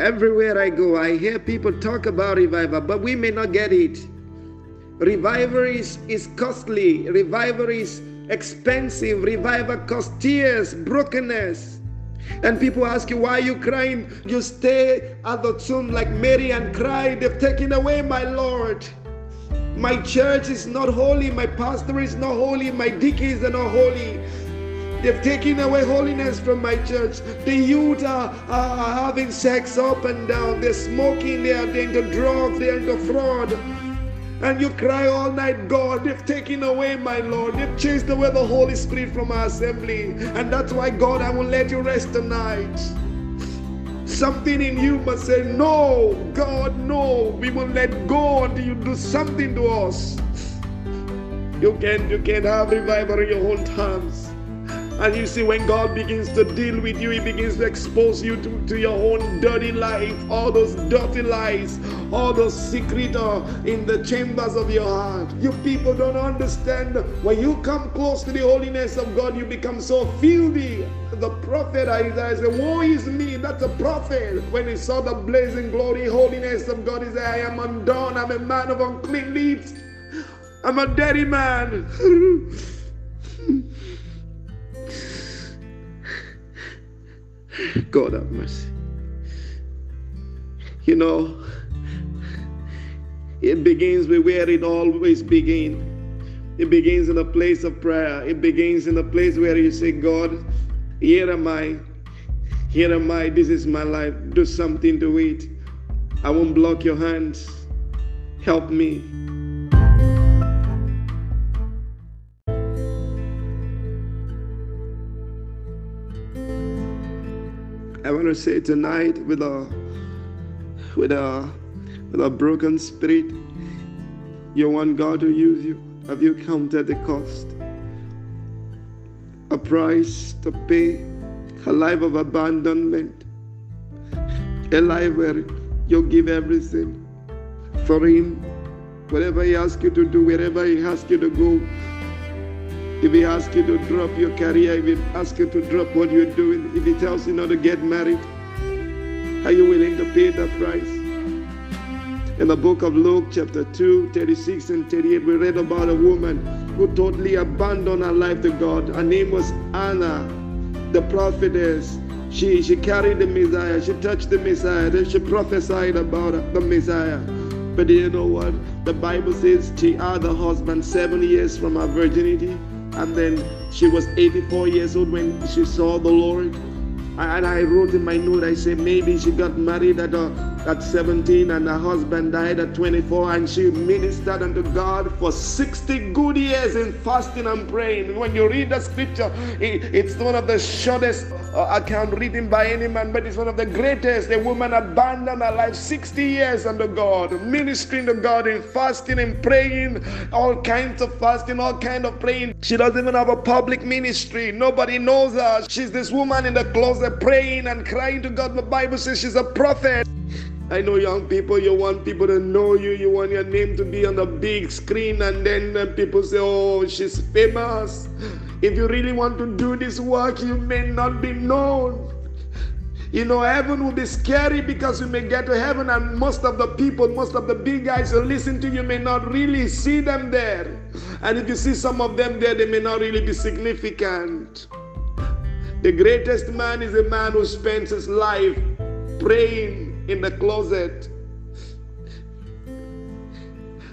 Everywhere I go, I hear people talk about revival, but we may not get it. Revival is, is costly, revival is expensive, revival costs tears, brokenness. And people ask you, why are you crying? You stay at the tomb like Mary and cry, they've taken away my Lord. My church is not holy, my pastor is not holy, my deacons are not holy. They've taken away holiness from my church. The youth are, are, are having sex up and down. They're smoking, they're, they're into drugs, they're into fraud. And you cry all night, God, they've taken away my Lord. They've chased away the Holy Spirit from our assembly. And that's why, God, I will let you rest tonight. Something in you must say, No, God, no. We will let go until you do something to us. You can't, you can't have revival in your own terms. And you see, when God begins to deal with you, He begins to expose you to, to your own dirty life, all those dirty lies, all those secrets uh, in the chambers of your heart. You people don't understand. When you come close to the holiness of God, you become so filthy. The prophet Isaiah said, Woe is me, that's a prophet. When he saw the blazing glory, holiness of God, he said, I am undone, I'm a man of unclean lips, I'm a dirty man. God have mercy. You know, it begins with where it always begins. It begins in a place of prayer. It begins in a place where you say, God, here am I. Here am I. This is my life. Do something to it. I won't block your hands. Help me. I want to say tonight with a with a with a broken spirit, you want God to use you. Have you counted the cost? A price to pay, a life of abandonment, a life where you give everything for Him, whatever He asks you to do, wherever He asks you to go. If he asks you to drop your career, if he asks you to drop what you're doing, if he tells you not to get married, are you willing to pay that price? In the book of Luke, chapter 2, 36 and 38, we read about a woman who totally abandoned her life to God. Her name was Anna, the prophetess. She, she carried the Messiah, she touched the Messiah, then she prophesied about the Messiah. But you know what? The Bible says she had a husband seven years from her virginity and then she was 84 years old when she saw the Lord. And I wrote in my note, I said maybe she got married at, uh, at 17 and her husband died at 24 and she ministered unto God for 60 good years in fasting and praying. When you read the scripture, it, it's one of the shortest uh, account written by any man, but it's one of the greatest. A woman abandoned her life 60 years under God, ministering to God in fasting and praying, all kinds of fasting, all kind of praying. She doesn't even have a public ministry. Nobody knows her. She's this woman in the closet praying and crying to God. The Bible says she's a prophet. I know young people, you want people to know you, you want your name to be on the big screen, and then people say, Oh, she's famous. If you really want to do this work, you may not be known. You know, heaven will be scary because you may get to heaven, and most of the people, most of the big guys who listen to you may not really see them there. And if you see some of them there, they may not really be significant. The greatest man is a man who spends his life praying in the closet.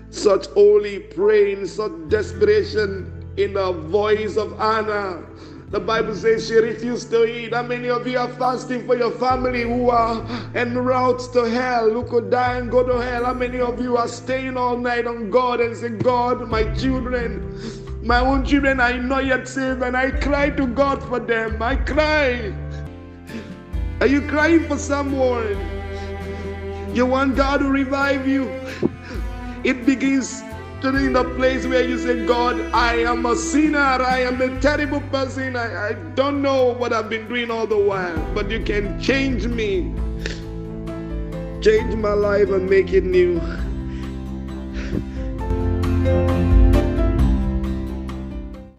Such holy praying, such desperation in the voice of Anna. The Bible says she refused to eat. How many of you are fasting for your family who are en route to hell, who could die and go to hell? How many of you are staying all night on God and say, God, my children, my own children are not yet saved, and I cry to God for them. I cry. Are you crying for someone? You want God to revive you? It begins to in the place where you say, God, I am a sinner. I am a terrible person. I, I don't know what I've been doing all the while, but you can change me. Change my life and make it new.